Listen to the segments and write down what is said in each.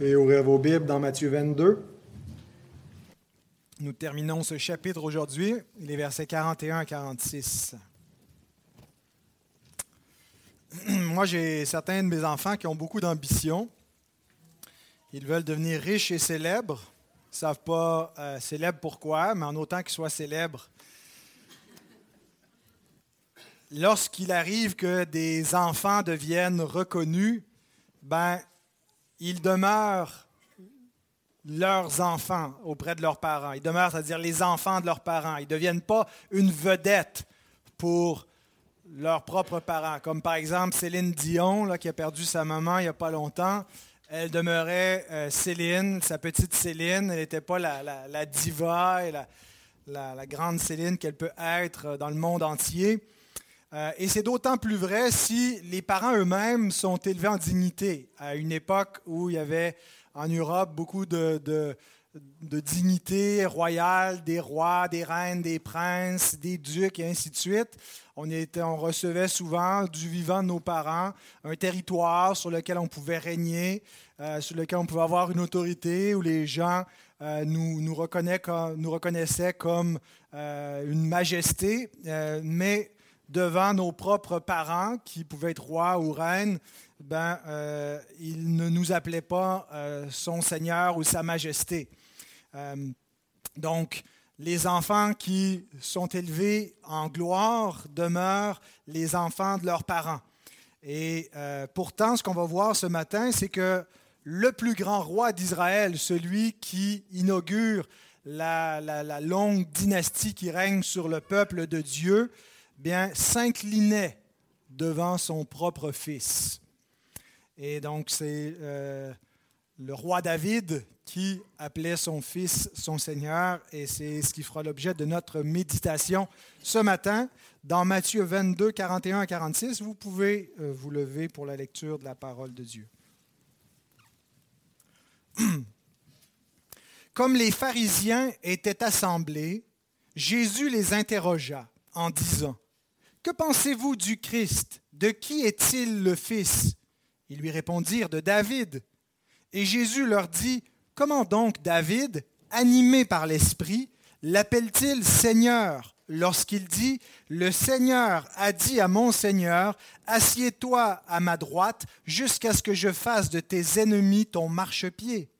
Veuillez ouvrir vos Bibles dans Matthieu 22. Nous terminons ce chapitre aujourd'hui, les versets 41 à 46. Moi, j'ai certains de mes enfants qui ont beaucoup d'ambition. Ils veulent devenir riches et célèbres. Ils ne savent pas euh, célèbres pourquoi, mais en autant qu'ils soient célèbres. Lorsqu'il arrive que des enfants deviennent reconnus, ben, ils demeurent leurs enfants auprès de leurs parents. Ils demeurent, c'est-à-dire les enfants de leurs parents. Ils ne deviennent pas une vedette pour leurs propres parents. Comme par exemple Céline Dion, là, qui a perdu sa maman il n'y a pas longtemps. Elle demeurait euh, Céline, sa petite Céline. Elle n'était pas la, diva et la, grande Céline qu'elle peut être dans le monde entier. Euh, et c'est d'autant plus vrai si les parents eux-mêmes sont élevés en dignité, à une époque où il y avait en Europe beaucoup de, dignités royales, des rois, des reines, des princes, des ducs et ainsi de suite. On, recevait souvent du vivant de nos parents un territoire sur lequel on pouvait régner, euh, sur lequel on pouvait avoir une autorité, où les gens euh, nous, nous, nous, reconnaissaient comme une majesté. mais devant nos propres parents, qui pouvaient être rois ou reines, ben, euh, il ne nous appelait pas euh, son Seigneur ou sa Majesté. Euh, donc, les enfants qui sont élevés en gloire demeurent les enfants de leurs parents. Et pourtant, ce qu'on va voir ce matin, c'est que le plus grand roi d'Israël, celui qui inaugure la, la, longue dynastie qui règne sur le peuple de Dieu, bien, s'inclinait devant son propre fils. Et donc, c'est euh, le roi David qui appelait son fils son Seigneur, et c'est ce qui fera l'objet de notre méditation ce matin dans Matthieu 22, 41 à 46. Vous pouvez euh, vous lever pour la lecture de la parole de Dieu. Comme les pharisiens étaient assemblés, Jésus les interrogea en disant, que pensez-vous du Christ? De qui est-il le Fils? Ils lui répondirent de David. Et Jésus leur dit, Comment donc David, animé par l'Esprit, l'appelle-t-il Seigneur? Lorsqu'il dit, Le Seigneur a dit à mon Seigneur, Assieds-toi à ma droite jusqu'à ce que je fasse de tes ennemis ton marchepied.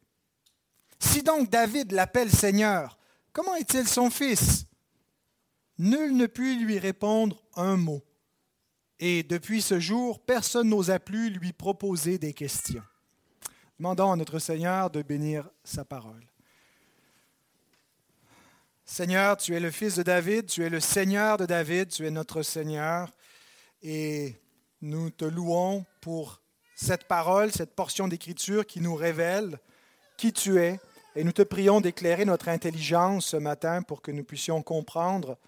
Si donc David l'appelle Seigneur, comment est-il son fils? Nul ne put lui répondre un mot. Et depuis ce jour, personne n'osa plus lui proposer des questions. Demandons à notre Seigneur de bénir sa parole. Seigneur, tu es le fils de David, tu es le Seigneur de David, tu es notre Seigneur. Et nous te louons pour cette parole, cette portion d'écriture qui nous révèle qui tu es. Et nous te prions d'éclairer notre intelligence ce matin pour que nous puissions comprendre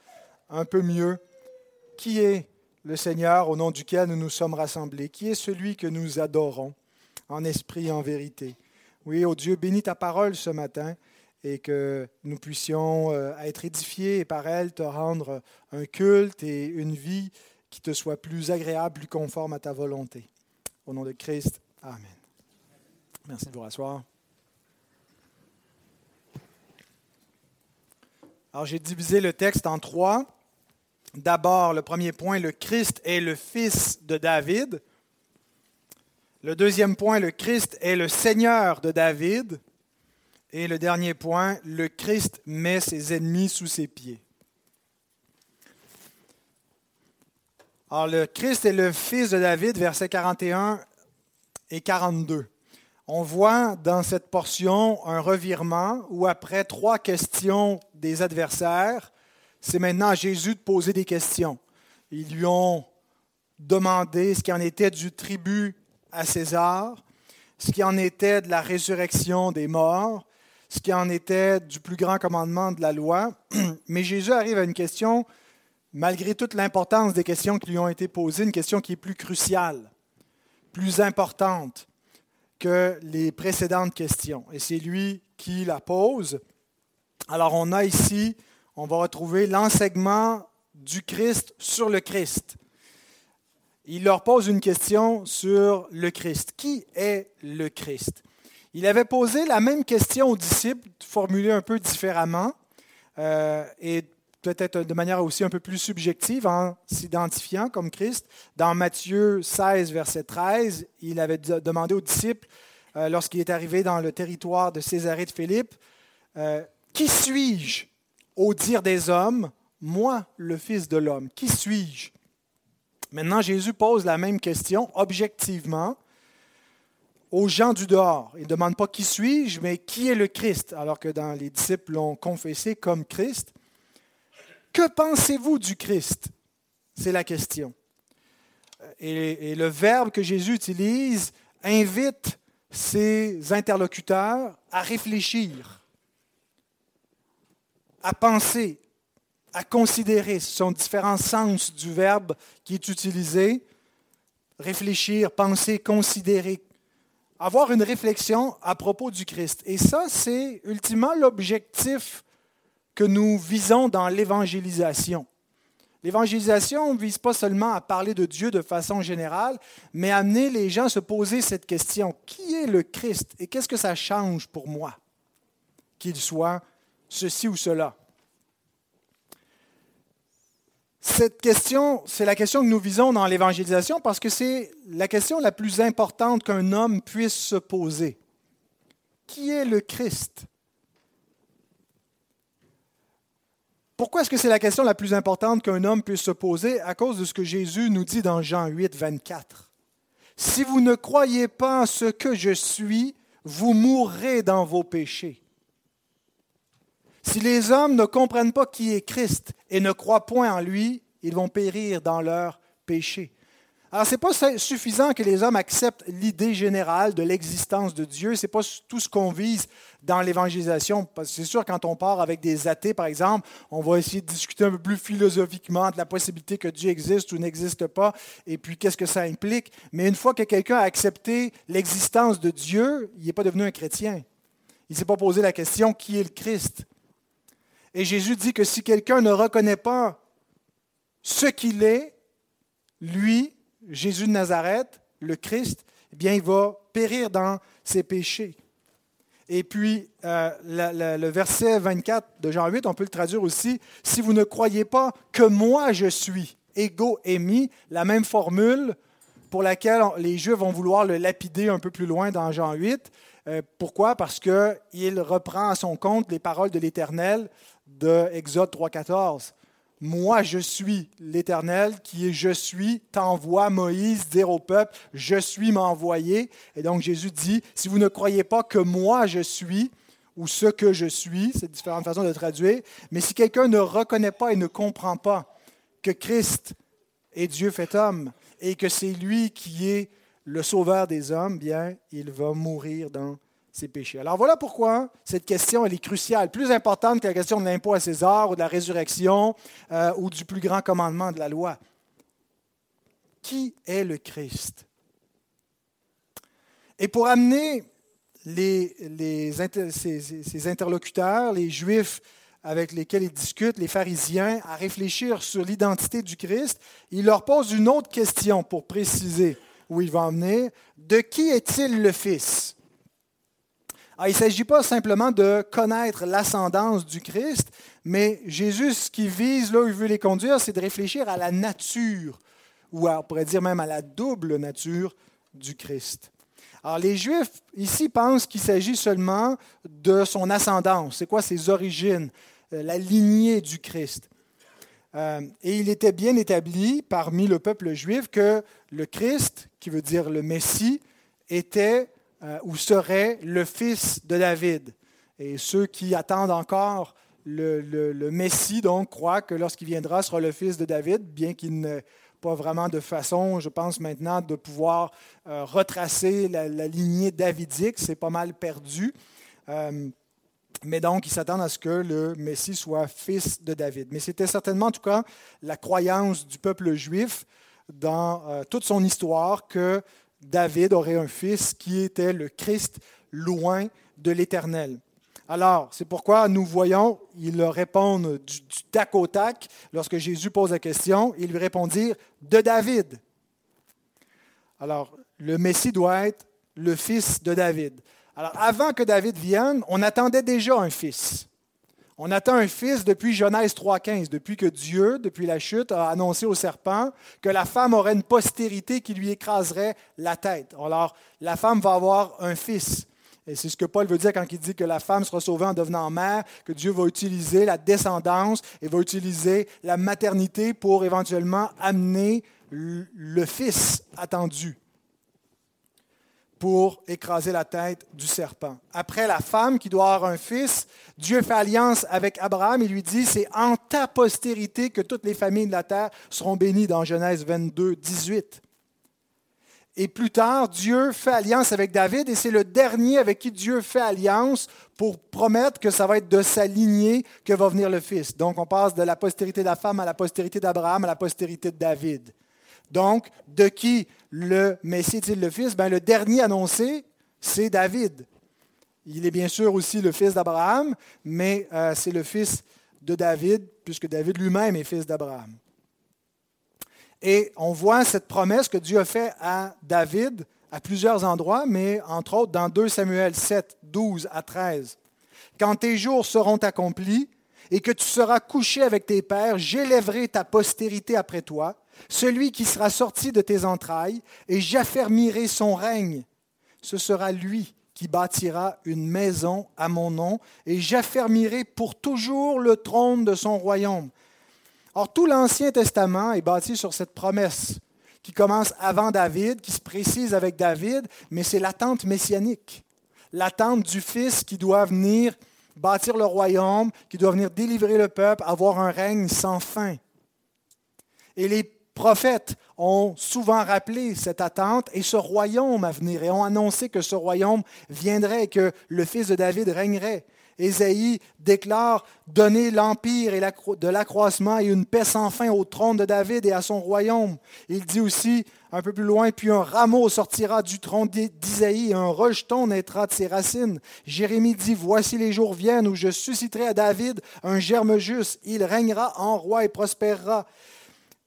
un peu mieux qui est le Seigneur au nom duquel nous nous sommes rassemblés, qui est celui que nous adorons en esprit et en vérité? Oui, ô Dieu, bénis ta parole ce matin et que nous puissions euh, être édifiés et par elle te rendre un culte et une vie qui te soit plus agréable, plus conforme à ta volonté. Au nom de Christ, Amen. Merci de vous rasseoir. Alors j'ai divisé le texte en trois. D'abord, le premier point, le Christ est le fils de David. Le deuxième point, le Christ est le Seigneur de David. Et le dernier point, le Christ met ses ennemis sous ses pieds. Alors, le Christ est le fils de David, versets 41 et 42. On voit dans cette portion un revirement où, après trois questions des adversaires, c'est maintenant à Jésus de poser des questions. Ils lui ont demandé ce qui en était du tribut à César, ce qui en était de la résurrection des morts, ce qui en était du plus grand commandement de la loi. Mais Jésus arrive à une question, malgré toute l'importance des questions qui lui ont été posées, une question qui est plus cruciale, plus importante que les précédentes questions. Et c'est lui qui la pose. Alors on a ici on va retrouver l'enseignement du Christ sur le Christ. Il leur pose une question sur le Christ. Qui est le Christ? Il avait posé la même question aux disciples, formulée un peu différemment, euh, et peut-être de manière aussi un peu plus subjective en s'identifiant comme Christ. Dans Matthieu 16, verset 13, il avait demandé aux disciples, euh, lorsqu'il est arrivé dans le territoire de Césarée de Philippe, euh, Qui suis-je? Au dire des hommes, moi, le Fils de l'homme Qui suis-je? Maintenant, Jésus pose la même question objectivement aux gens du dehors. Il ne demande pas qui suis-je, mais qui est le Christ, alors que dans les disciples l'ont confessé comme Christ. Que pensez-vous du Christ? C'est la question. Et, le verbe que Jésus utilise invite ses interlocuteurs à réfléchir, à penser, à considérer. Ce sont différents sens du verbe qui est utilisé. Réfléchir, penser, considérer. Avoir une réflexion à propos du Christ. Et ça, c'est ultimement l'objectif que nous visons dans l'évangélisation. L'évangélisation ne vise pas seulement à parler de Dieu de façon générale, mais à amener les gens à se poser cette question. Qui est le Christ et qu'est-ce que ça change pour moi? Qu'il soit ceci ou cela? Cette question, c'est la question que nous visons dans l'évangélisation parce que c'est la question la plus importante qu'un homme puisse se poser. Qui est le Christ? Pourquoi est-ce que c'est la question la plus importante qu'un homme puisse se poser? À cause de ce que Jésus nous dit dans Jean 8, 24. Si vous ne croyez pas en ce que je suis, vous mourrez dans vos péchés. Si les hommes ne comprennent pas qui est Christ et ne croient point en lui, ils vont périr dans leurs péchés. Alors, ce n'est pas suffisant que les hommes acceptent l'idée générale de l'existence de Dieu. Ce n'est pas tout ce qu'on vise dans l'évangélisation. C'est sûr, quand on part avec des athées, par exemple, on va essayer de discuter un peu plus philosophiquement de la possibilité que Dieu existe ou n'existe pas, et puis qu'est-ce que ça implique. Mais une fois que quelqu'un a accepté l'existence de Dieu, il n'est pas devenu un chrétien. Il ne s'est pas posé la question qui est le Christ? Et Jésus dit que si quelqu'un ne reconnaît pas ce qu'il est, lui, Jésus de Nazareth, le Christ, eh bien, il va périr dans ses péchés. Et puis, euh, le verset 24 de Jean 8, on peut le traduire aussi, si vous ne croyez pas que moi je suis, ego émis, la même formule pour laquelle les Juifs vont vouloir le lapider un peu plus loin dans Jean 8. Euh, pourquoi? Parce qu'il reprend à son compte les paroles de l'Éternel de Exode 3.14. Moi, je suis l'Éternel qui est je suis, t'envoie Moïse dire au peuple, je suis m'envoyé. Et donc Jésus dit, si vous ne croyez pas que moi je suis, ou ce que je suis, c'est différentes façons de traduire, mais si quelqu'un ne reconnaît pas et ne comprend pas que Christ est Dieu fait homme et que c'est lui qui est le sauveur des hommes, bien, il va mourir dans ses. Alors voilà pourquoi cette question est cruciale, plus importante que la question de l'impôt à César ou de la résurrection euh, ou du plus grand commandement de la loi. Qui est le Christ? Et pour amener ces, interlocuteurs, les Juifs avec lesquels il discute, les pharisiens, à réfléchir sur l'identité du Christ, il leur pose une autre question pour préciser où il va en. De qui est-il le Fils? Ah, il ne s'agit pas simplement de connaître l'ascendance du Christ, mais Jésus, ce qu'il vise, là où il veut les conduire, c'est de réfléchir à la nature, ou on pourrait dire même à la double nature du Christ. Alors, les Juifs, ici, pensent qu'il s'agit seulement de son ascendance. C'est quoi ses origines, euh, la lignée du Christ. Euh, et il était bien établi parmi le peuple juif que le Christ, qui veut dire le Messie, était euh, ou serait le fils de David. Et ceux qui attendent encore le, Messie, donc, croient que lorsqu'il viendra, sera le fils de David, bien qu'il n'ait pas vraiment de façon, je pense maintenant, de pouvoir euh, retracer la, lignée davidique. C'est pas mal perdu. Euh, mais donc, ils s'attendent à ce que le Messie soit fils de David. Mais c'était certainement, en tout cas, la croyance du peuple juif dans toute son histoire que David aurait un fils qui était le Christ loin de l'Éternel. Alors, c'est pourquoi nous voyons, ils leur répondent du, tac au tac. Lorsque Jésus pose la question, ils lui répondirent de David. Alors, le Messie doit être le fils de David. Alors, avant que David vienne, on attendait déjà un fils. On attend un fils depuis Genèse 3.15, depuis que Dieu, depuis la chute, a annoncé au serpent que la femme aurait une postérité qui lui écraserait la tête. Alors, la femme va avoir un fils. Et c'est ce que Paul veut dire quand il dit que la femme sera sauvée en devenant mère, que Dieu va utiliser la descendance et va utiliser la maternité pour éventuellement amener le fils attendu pour écraser la tête du serpent. Après la femme qui doit avoir un fils, Dieu fait alliance avec Abraham et lui dit, c'est en ta postérité que toutes les familles de la terre seront bénies dans Genèse 22, 18. Et plus tard, Dieu fait alliance avec David et c'est le dernier avec qui Dieu fait alliance pour promettre que ça va être de sa lignée que va venir le Fils. Donc on passe de la postérité de la femme à la postérité d'Abraham à la postérité de David. Donc, de qui le Messie est-il le fils ben, Le dernier annoncé, c'est David. Il est bien sûr aussi le fils d'Abraham, mais euh, c'est le fils de David, puisque David lui-même est fils d'Abraham. Et on voit cette promesse que Dieu a faite à David à plusieurs endroits, mais entre autres dans 2 Samuel 7, 12 à 13. Quand tes jours seront accomplis et que tu seras couché avec tes pères, j'élèverai ta postérité après toi celui qui sera sorti de tes entrailles, et j'affermirai son règne. Ce sera lui qui bâtira une maison à mon nom, et j'affermirai pour toujours le trône de son royaume. Or, tout l'Ancien Testament est bâti sur cette promesse qui commence avant David, qui se précise avec David, mais c'est l'attente messianique, l'attente du Fils qui doit venir bâtir le royaume, qui doit venir délivrer le peuple, avoir un règne sans fin. Et les prophètes ont souvent rappelé cette attente et ce royaume à venir et ont annoncé que ce royaume viendrait et que le fils de David régnerait. Ésaïe déclare donner l'empire et de l'accroissement et une paix sans fin au trône de David et à son royaume. Il dit aussi un peu plus loin, puis un rameau sortira du trône d'Isaïe et un rejeton naîtra de ses racines. Jérémie dit, voici les jours viennent où je susciterai à David un germe juste. Il régnera en roi et prospérera.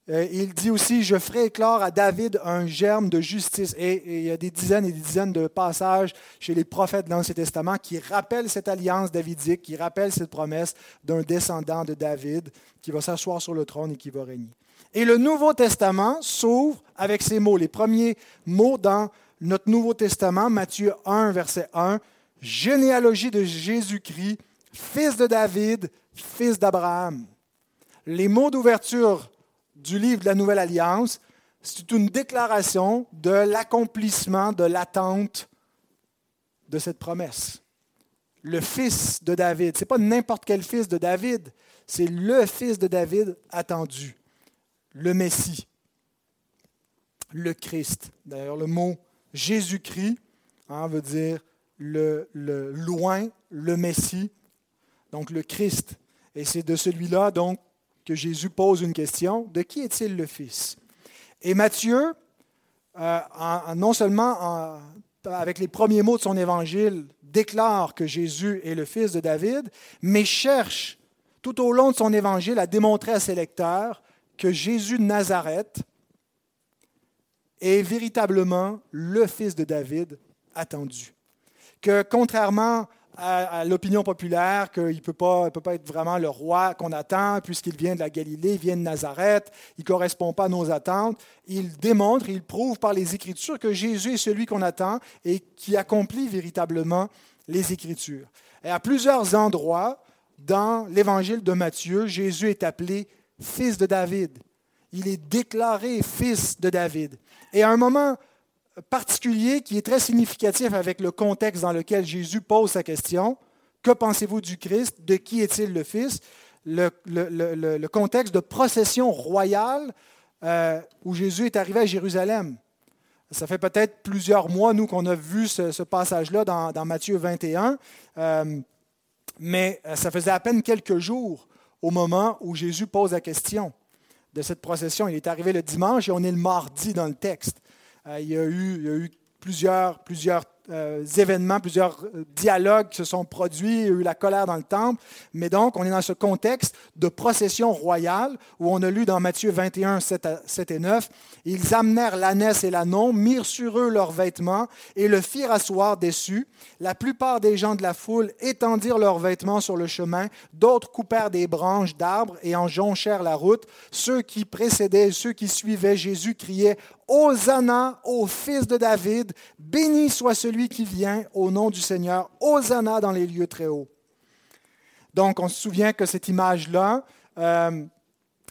Euh, il dit aussi, je ferai éclore à David un germe de justice. Et, il y a des dizaines et des dizaines de passages chez les prophètes de l'Ancien Testament qui rappellent cette alliance davidique, qui rappellent cette promesse d'un descendant de David qui va s'asseoir sur le trône et qui va régner. Et le Nouveau Testament s'ouvre avec ces mots. Les premiers mots dans notre Nouveau Testament, Matthieu 1, verset 1, généalogie de Jésus-Christ, fils de David, fils d'Abraham. Les mots d'ouverture du livre de la Nouvelle Alliance, c'est une déclaration de l'accomplissement, de l'attente de cette promesse. Le fils de David, ce n'est pas n'importe quel fils de David, c'est le fils de David attendu, le Messie, le Christ. D'ailleurs, le mot Jésus-Christ hein, veut dire le, le loin, le Messie, donc le Christ. Et c'est de celui-là donc que Jésus pose une question, de qui est-il le Fils? Et Matthieu, euh, non seulement avec les premiers mots de son évangile, déclare que Jésus est le Fils de David, mais cherche tout au long de son évangile à démontrer à ses lecteurs que Jésus de Nazareth est véritablement le Fils de David attendu. Que contrairement à, l'opinion populaire qu'il ne peut pas, peut pas être vraiment le roi qu'on attend, puisqu'il vient de la Galilée, il vient de Nazareth, il ne correspond pas à nos attentes. Il démontre, il prouve par les Écritures que Jésus est celui qu'on attend et qui accomplit véritablement les Écritures. Et à plusieurs endroits dans l'Évangile de Matthieu, Jésus est appelé fils de David. Il est déclaré fils de David. Et à un moment particulier qui est très significatif avec le contexte dans lequel Jésus pose sa question. Que pensez-vous du Christ? De qui est-il le Fils? Le, contexte de procession royale euh, où Jésus est arrivé à Jérusalem. Ça fait peut-être plusieurs mois, nous, qu'on a vu ce, passage-là dans, Matthieu 21, euh, mais euh, ça faisait à peine quelques jours au moment où Jésus pose la question de cette procession. Il est arrivé le dimanche et on est le mardi dans le texte. Euh, il, y a eu, plusieurs, plusieurs euh, événements, plusieurs euh, dialogues qui se sont produits, il y a eu la colère dans le temple, mais donc on est dans ce contexte de procession royale où on a lu dans Matthieu 21, 7, et 9, ils amenèrent l'ânesse et l'ânon, mirent sur eux leurs vêtements et le firent asseoir dessus. La plupart des gens de la foule étendirent leurs vêtements sur le chemin, d'autres coupèrent des branches d'arbres et en jonchèrent la route. Ceux qui précédaient, ceux qui suivaient Jésus criaient Hosanna au fils de David, béni soit celui qui vient au nom du Seigneur, Hosanna dans les lieux très hauts. Donc on se souvient que cette image-là euh,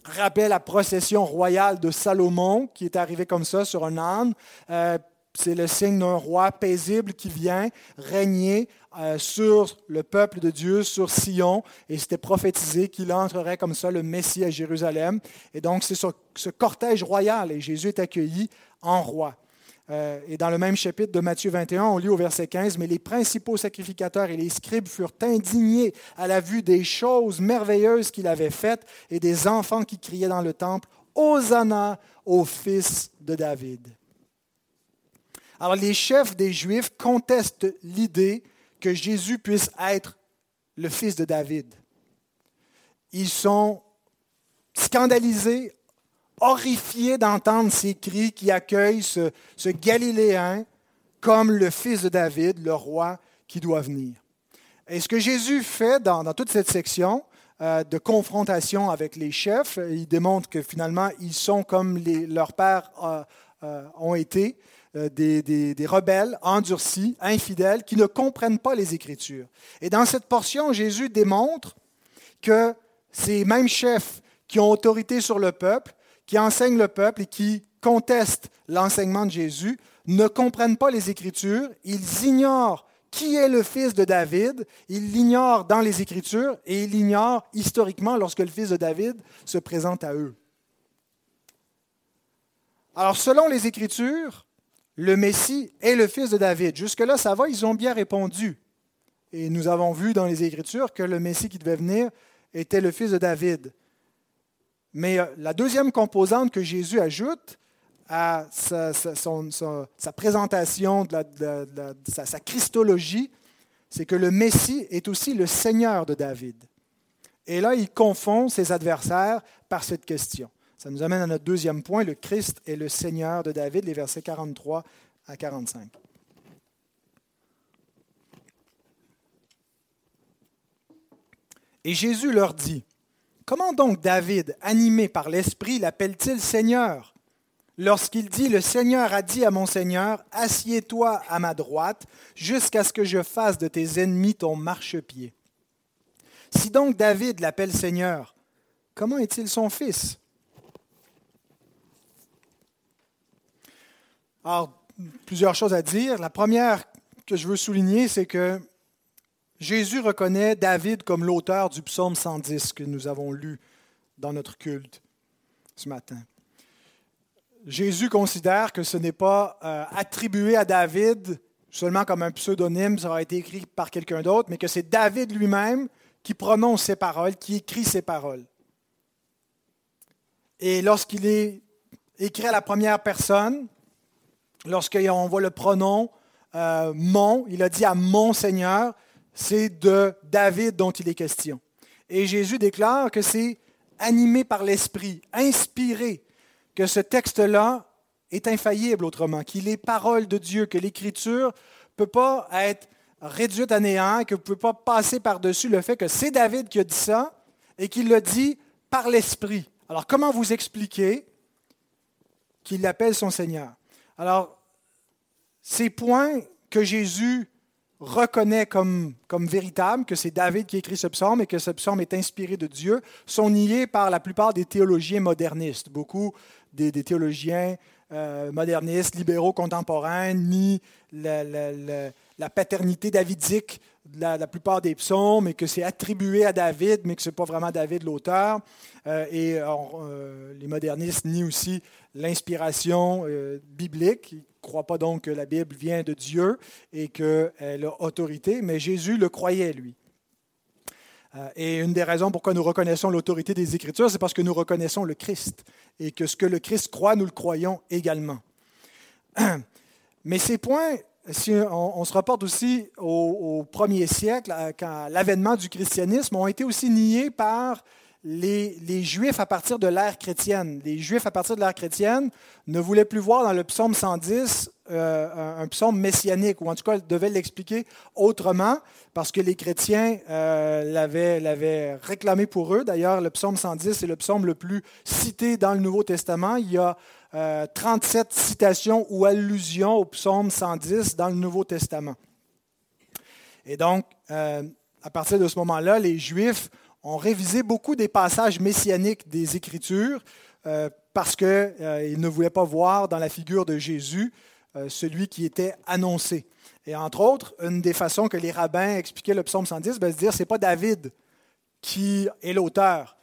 rappelle la procession royale de Salomon qui est arrivé comme ça sur un âne. Euh, c'est le signe d'un roi paisible qui vient régner euh, sur le peuple de Dieu, sur Sion, et c'était prophétisé qu'il entrerait comme ça, le Messie à Jérusalem. Et donc, c'est ce, ce, cortège royal, et Jésus est accueilli en roi. Euh, et dans le même chapitre de Matthieu 21, on lit au verset 15, Mais les principaux sacrificateurs et les scribes furent indignés à la vue des choses merveilleuses qu'il avait faites et des enfants qui criaient dans le temple, Hosanna au fils de David. Alors les chefs des Juifs contestent l'idée que Jésus puisse être le fils de David. Ils sont scandalisés, horrifiés d'entendre ces cris qui accueillent ce, Galiléen comme le fils de David, le roi qui doit venir. Et ce que Jésus fait dans, toute cette section euh, de confrontation avec les chefs, il démontre que finalement, ils sont comme leurs pères euh, euh, ont été. Des, rebelles endurcis, infidèles, qui ne comprennent pas les Écritures. Et dans cette portion, Jésus démontre que ces mêmes chefs qui ont autorité sur le peuple, qui enseignent le peuple et qui contestent l'enseignement de Jésus, ne comprennent pas les Écritures, ils ignorent qui est le fils de David, ils l'ignorent dans les Écritures et ils l'ignorent historiquement lorsque le fils de David se présente à eux. Alors selon les Écritures, le Messie est le fils de David. Jusque-là, ça va, ils ont bien répondu. Et nous avons vu dans les Écritures que le Messie qui devait venir était le fils de David. Mais euh, la deuxième composante que Jésus ajoute à sa, présentation, de, sa christologie, c'est que le Messie est aussi le Seigneur de David. Et là, il confond ses adversaires par cette question. Ça nous amène à notre deuxième point, le Christ est le Seigneur de David, les versets 43 à 45. Et Jésus leur dit, Comment donc David, animé par l'Esprit, l'appelle-t-il Seigneur? Lorsqu'il dit, Le Seigneur a dit à mon Seigneur, Assieds-toi à ma droite, jusqu'à ce que je fasse de tes ennemis ton marchepied. Si donc David l'appelle Seigneur, comment est-il son fils? Alors, plusieurs choses à dire. La première que je veux souligner, c'est que Jésus reconnaît David comme l'auteur du psaume 110 que nous avons lu dans notre culte ce matin. Jésus considère que ce n'est pas euh, attribué à David seulement comme un pseudonyme, ça aurait été écrit par quelqu'un d'autre, mais que c'est David lui-même qui prononce ces paroles, qui écrit ces paroles. Et lorsqu'il est écrit à la première personne, lorsqu'on voit le pronom euh, mon, il a dit à mon Seigneur, c'est de David dont il est question. Et Jésus déclare que c'est animé par l'Esprit, inspiré, que ce texte-là est infaillible autrement, qu'il est parole de Dieu, que l'Écriture ne peut pas être réduite à néant, que vous ne pouvez pas passer par-dessus le fait que c'est David qui a dit ça et qu'il le dit par l'Esprit. Alors comment vous expliquer qu'il l'appelle son Seigneur? Alors, ces points que Jésus reconnaît comme, comme véritables, que c'est David qui écrit ce psaume et que ce psaume est inspiré de Dieu, sont niés par la plupart des théologiens modernistes. Beaucoup des, théologiens euh, modernistes, libéraux contemporains, nient la, paternité davidique de la, plupart des psaumes et que c'est attribué à David, mais que ce n'est pas vraiment David l'auteur. Euh, et euh, les modernistes nient aussi l'inspiration biblique. Croient pas donc que la Bible vient de Dieu et qu'elle a autorité, mais Jésus le croyait, lui. Et une des raisons pourquoi nous reconnaissons l'autorité des Écritures, c'est parce que nous reconnaissons le Christ et que ce que le Christ croit, nous le croyons également. Mais ces points si on, se reporte aussi au, premier siècle, quand l'avènement du christianisme ont été aussi niés par les, Juifs à partir de l'ère chrétienne. Ne voulaient plus voir dans le psaume 110 euh, un, psaume messianique, ou en tout cas devaient l'expliquer autrement, parce que les chrétiens euh, l'avaient réclamé pour eux. D'ailleurs, le psaume 110 est le psaume le plus cité dans le Nouveau Testament. Il y a 37 euh, citations ou allusions au psaume 110 dans le Nouveau Testament. Et donc, à partir de ce moment-là, les Juifs ont révisé beaucoup des passages messianiques des Écritures euh, parce qu'ils euh, ne voulaient pas voir dans la figure de Jésus euh, celui qui était annoncé. Et entre autres, une des façons que les rabbins expliquaient le psaume 110, ben, c'est de dire c'est pas David qui est l'auteur.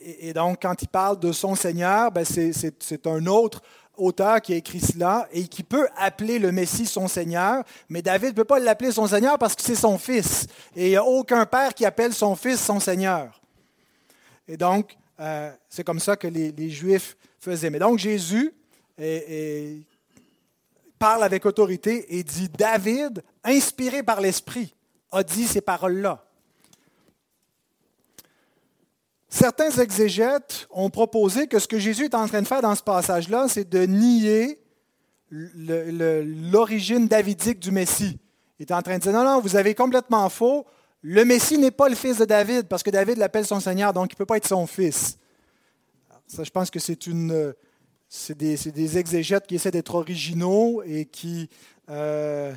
Et, donc, quand il parle de son Seigneur, ben, c'est un autre auteur qui a écrit cela et qui peut appeler le Messie son Seigneur, mais David ne peut pas l'appeler son Seigneur parce que c'est son fils. Et il n'y a aucun père qui appelle son fils son Seigneur. Et donc, euh, c'est comme ça que les, Juifs faisaient. Mais donc, Jésus parle avec autorité et dit, David, inspiré par l'Esprit, a dit ces paroles-là. Certains exégètes ont proposé que ce que Jésus est en train de faire dans ce passage-là, c'est de nier l'origine davidique du Messie. Il est en train de dire, non, non, vous avez complètement faux. Le Messie n'est pas le fils de David, parce que David l'appelle son Seigneur, donc il ne peut pas être son fils. ça, je pense que c'est des, exégètes qui essaient d'être originaux et qui euh,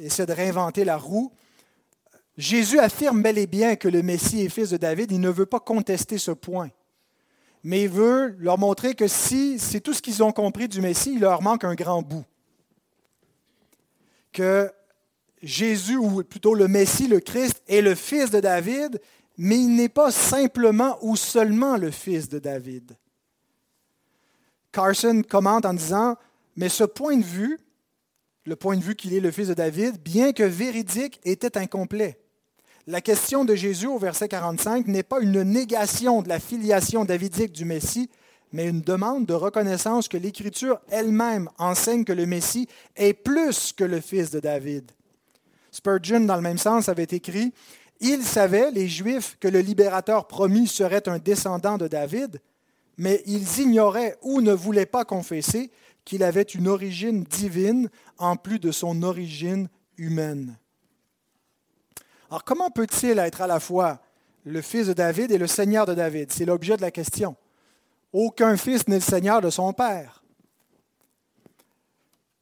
essaient de réinventer la roue. Jésus affirme bel et bien que le Messie est fils de David. Il ne veut pas contester ce point. Mais il veut leur montrer que si c'est tout ce qu'ils ont compris du Messie, il leur manque un grand bout. Que Jésus, ou plutôt le Messie, le Christ, est le fils de David, mais il n'est pas simplement ou seulement le fils de David. Carson commente en disant, mais ce point de vue, le point de vue qu'il est le fils de David, bien que véridique, était incomplet. La question de Jésus au verset 45 n'est pas une négation de la filiation davidique du Messie, mais une demande de reconnaissance que l'Écriture elle-même enseigne que le Messie est plus que le fils de David. Spurgeon, dans le même sens, avait écrit Ils savaient, les Juifs, que le libérateur promis serait un descendant de David, mais ils ignoraient ou ne voulaient pas confesser qu'il avait une origine divine en plus de son origine humaine. Alors comment peut-il être à la fois le fils de David et le seigneur de David? C'est l'objet de la question. Aucun fils n'est le seigneur de son père.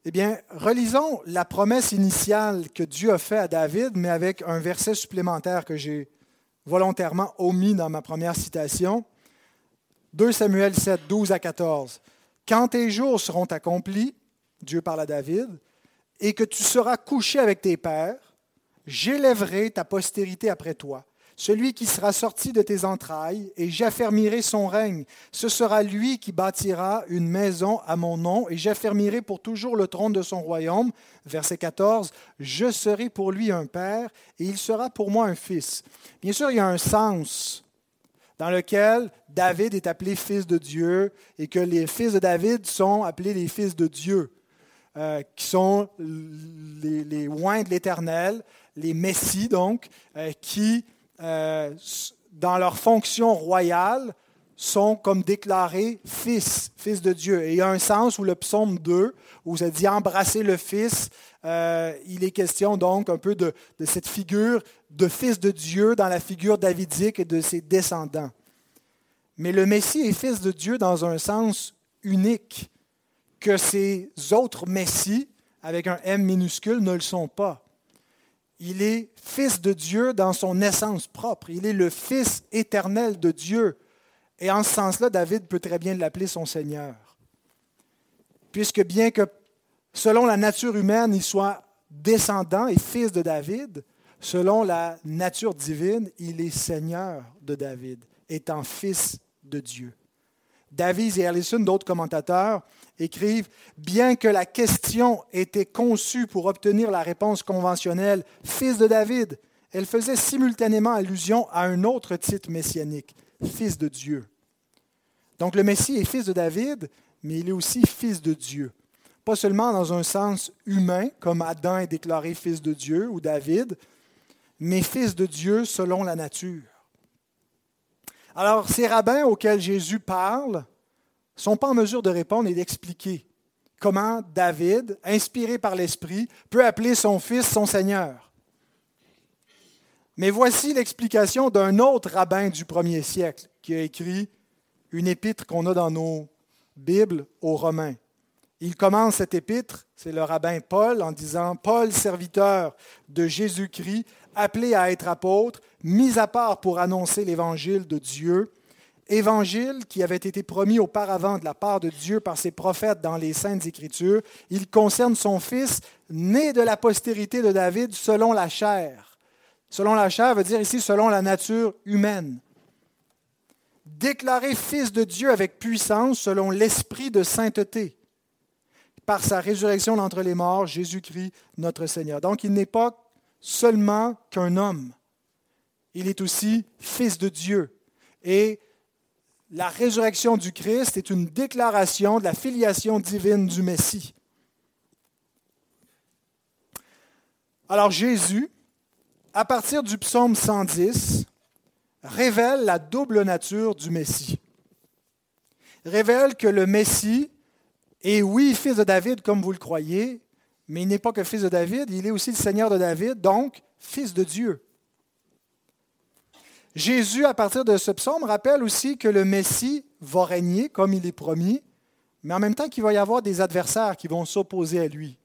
Eh bien, relisons la promesse initiale que Dieu a faite à David, mais avec un verset supplémentaire que j'ai volontairement omis dans ma première citation. 2 Samuel 7, 12 à 14. Quand tes jours seront accomplis, Dieu parle à David, et que tu seras couché avec tes pères, J'élèverai ta postérité après toi, celui qui sera sorti de tes entrailles, et j'affermirai son règne. Ce sera lui qui bâtira une maison à mon nom, et j'affermirai pour toujours le trône de son royaume. Verset 14, Je serai pour lui un père, et il sera pour moi un fils. Bien sûr, il y a un sens dans lequel David est appelé fils de Dieu, et que les fils de David sont appelés les fils de Dieu. Euh, qui sont les, les de l'Éternel, les messies donc, euh, qui, euh, dans leur fonction royale, sont comme déclarés fils, fils de Dieu. Et il y a un sens où le psaume 2, où ça dit embrasser le fils, euh, il est question donc un peu de, de, cette figure de fils de Dieu dans la figure davidique et de ses descendants. Mais le Messie est fils de Dieu dans un sens unique que ces autres Messies, avec un M minuscule, ne le sont pas. Il est fils de Dieu dans son essence propre. Il est le fils éternel de Dieu. Et en ce sens-là, David peut très bien l'appeler son Seigneur. Puisque bien que selon la nature humaine, il soit descendant et fils de David, selon la nature divine, il est Seigneur de David, étant fils de Dieu. David et Allison, d'autres commentateurs, écrivent Bien que la question était conçue pour obtenir la réponse conventionnelle Fils de David, elle faisait simultanément allusion à un autre titre messianique, Fils de Dieu. Donc le Messie est fils de David, mais il est aussi fils de Dieu. pas seulement dans un sens humain, comme Adam est déclaré fils de Dieu ou David, mais fils de Dieu selon la nature. Alors, ces rabbins auxquels Jésus parle ne sont pas en mesure de répondre et d'expliquer comment David, inspiré par l'Esprit, peut appeler son fils son Seigneur. Mais voici l'explication d'un autre rabbin du premier siècle qui a écrit une épître qu'on a dans nos Bibles aux Romains. Il commence cette épître, c'est le rabbin Paul, en disant Paul, serviteur de Jésus-Christ, appelé à être apôtre, mis à part pour annoncer l'évangile de Dieu, évangile qui avait été promis auparavant de la part de Dieu par ses prophètes dans les saintes écritures. Il concerne son fils, né de la postérité de David selon la chair. Selon la chair veut dire ici selon la nature humaine. Déclaré fils de Dieu avec puissance selon l'esprit de sainteté par sa résurrection d'entre les morts, Jésus-Christ notre Seigneur. Donc il n'est pas seulement qu'un homme, il est aussi fils de Dieu. Et la résurrection du Christ est une déclaration de la filiation divine du Messie. Alors Jésus, à partir du psaume 110, révèle la double nature du Messie. Révèle que le Messie est, oui, fils de David, comme vous le croyez, mais il n'est pas que fils de David, il est aussi le Seigneur de David, donc fils de Dieu. Jésus, à partir de ce psaume, rappelle aussi que le Messie va régner comme il est promis, mais en même temps qu'il va y avoir des adversaires qui vont s'opposer à lui.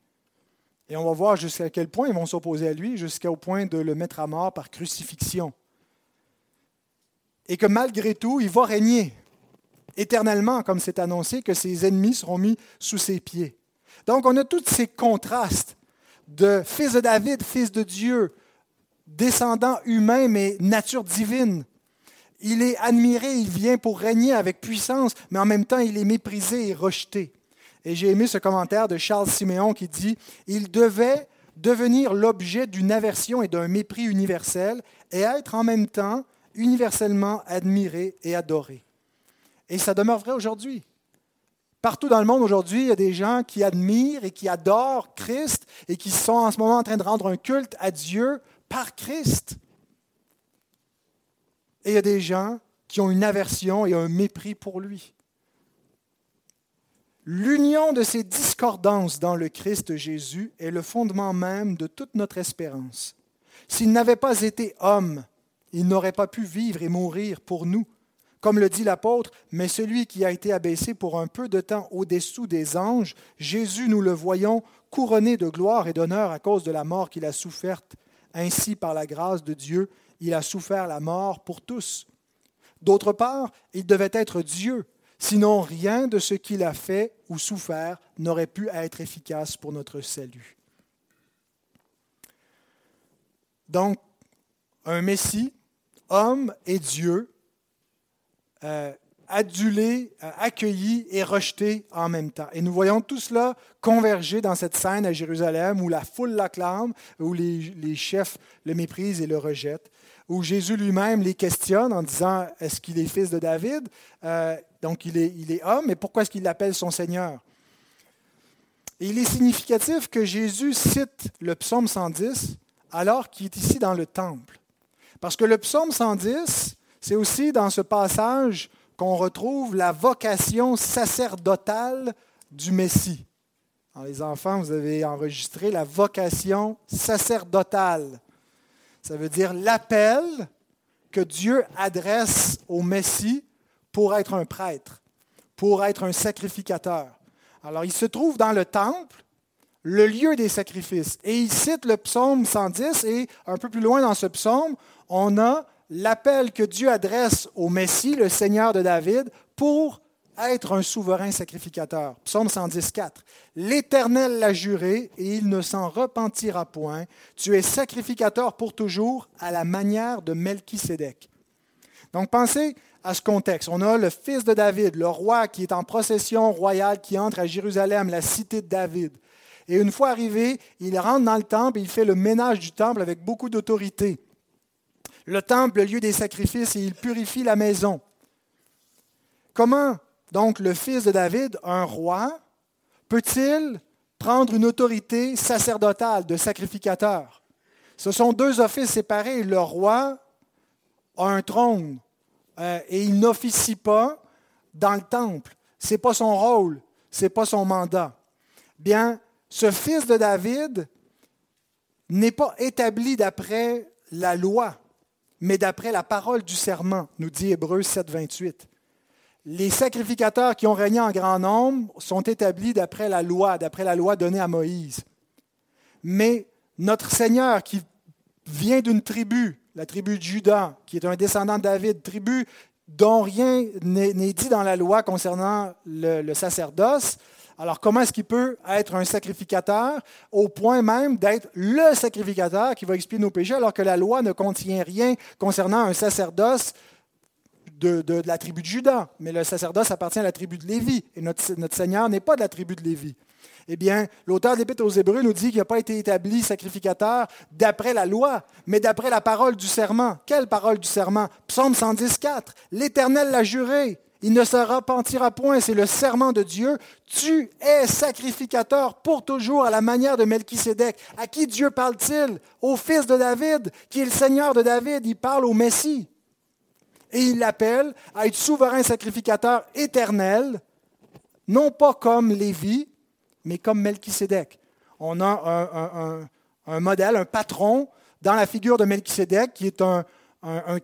Et on va voir jusqu'à quel point ils vont s'opposer à lui, jusqu'au point de le mettre à mort par crucifixion. Et que malgré tout, il va régner éternellement, comme c'est annoncé, que ses ennemis seront mis sous ses pieds. Donc on a tous ces contrastes de fils de David, fils de Dieu, descendant humain mais nature divine. Il est admiré, il vient pour régner avec puissance, mais en même temps il est méprisé et rejeté. Et j'ai aimé ce commentaire de Charles Siméon qui dit, Il devait devenir l'objet d'une aversion et d'un mépris universel et être en même temps universellement admiré et adoré. Et ça demeure vrai aujourd'hui. Partout dans le monde aujourd'hui, il y a des gens qui admirent et qui adorent Christ et qui sont en ce moment en train de rendre un culte à Dieu par Christ. Et il y a des gens qui ont une aversion et un mépris pour lui. L'union de ces discordances dans le Christ Jésus est le fondement même de toute notre espérance. S'il n'avait pas été homme, il n'aurait pas pu vivre et mourir pour nous comme le dit l'apôtre, mais celui qui a été abaissé pour un peu de temps au-dessous des anges, Jésus, nous le voyons, couronné de gloire et d'honneur à cause de la mort qu'il a soufferte. Ainsi, par la grâce de Dieu, il a souffert la mort pour tous. D'autre part, il devait être Dieu, sinon rien de ce qu'il a fait ou souffert n'aurait pu être efficace pour notre salut. Donc, un Messie, homme et Dieu, euh, adulé, euh, accueilli et rejeté en même temps. Et nous voyons tout cela converger dans cette scène à Jérusalem où la foule l'acclame, où les, chefs le méprisent et le rejettent, où Jésus lui-même les questionne en disant Est-ce qu'il est fils de David? Euh, Donc il est, il homme, mais pourquoi est-ce qu'il l'appelle son Seigneur? Il est significatif que Jésus cite le psaume 110 alors qu'il est ici dans le temple. Parce que le psaume 110, c'est aussi dans ce passage qu'on retrouve la vocation sacerdotale du Messie. les enfants, vous avez enregistré la vocation sacerdotale. Ça veut dire l'appel que Dieu adresse au Messie pour être un prêtre, pour être un sacrificateur. Alors, il se trouve dans le temple, le lieu des sacrifices. Et il cite le psaume 110 et un peu plus loin dans ce psaume, on a l'appel que Dieu adresse au Messie, le Seigneur de David, pour être un souverain sacrificateur. Psaume 114. L'Éternel l'a juré et il ne s'en repentira point. Tu es sacrificateur pour toujours à la manière de Melchisédek. Donc pensez à ce contexte. On a le fils de David, le roi qui est en procession royale, qui entre à Jérusalem, la cité de David. Et une fois arrivé, il rentre dans le temple et il fait le ménage du temple avec beaucoup d'autorité le temple, le lieu des sacrifices, et il purifie la maison. Comment donc le fils de David, un roi, peut-il prendre une autorité sacerdotale de sacrificateur? Ce sont deux offices séparés. Le roi a un trône euh, et il n'officie pas dans le temple. Ce n'est pas son rôle, ce n'est pas son mandat. Bien, ce fils de David n'est pas établi d'après la loi, mais d'après la parole du serment, nous dit Hébreu 7, 28. Les sacrificateurs qui ont régné en grand nombre sont établis d'après la loi, d'après la loi donnée à Moïse. Mais notre Seigneur qui vient d'une tribu, la tribu de Judas, qui est un descendant de David, tribu dont rien n'est dit dans la loi concernant le, sacerdoce. Alors comment est-ce qu'il peut être un sacrificateur au point même d'être le sacrificateur qui va expier nos péchés alors que la loi ne contient rien concernant un sacerdoce de, la tribu de Judas, mais le sacerdoce appartient à la tribu de Lévi et notre, Seigneur n'est pas de la tribu de Lévi. Eh bien, l'auteur de l'Épître aux Hébreux nous dit qu'il n'a pas été établi sacrificateur d'après la loi, mais d'après la parole du serment. Quelle parole du serment? Psaume 114. L'Éternel l'a juré. Il ne se repentira point, c'est le serment de Dieu. Tu es sacrificateur pour toujours à la manière de Melchisédek. À qui Dieu parle-t-il? Au fils de David, qui est le Seigneur de David. Il parle au Messie. Et il l'appelle à être souverain sacrificateur éternel, non pas comme Lévi, mais comme Melchisédek. On a un, modèle, un patron dans la figure de Melchisédek qui est un,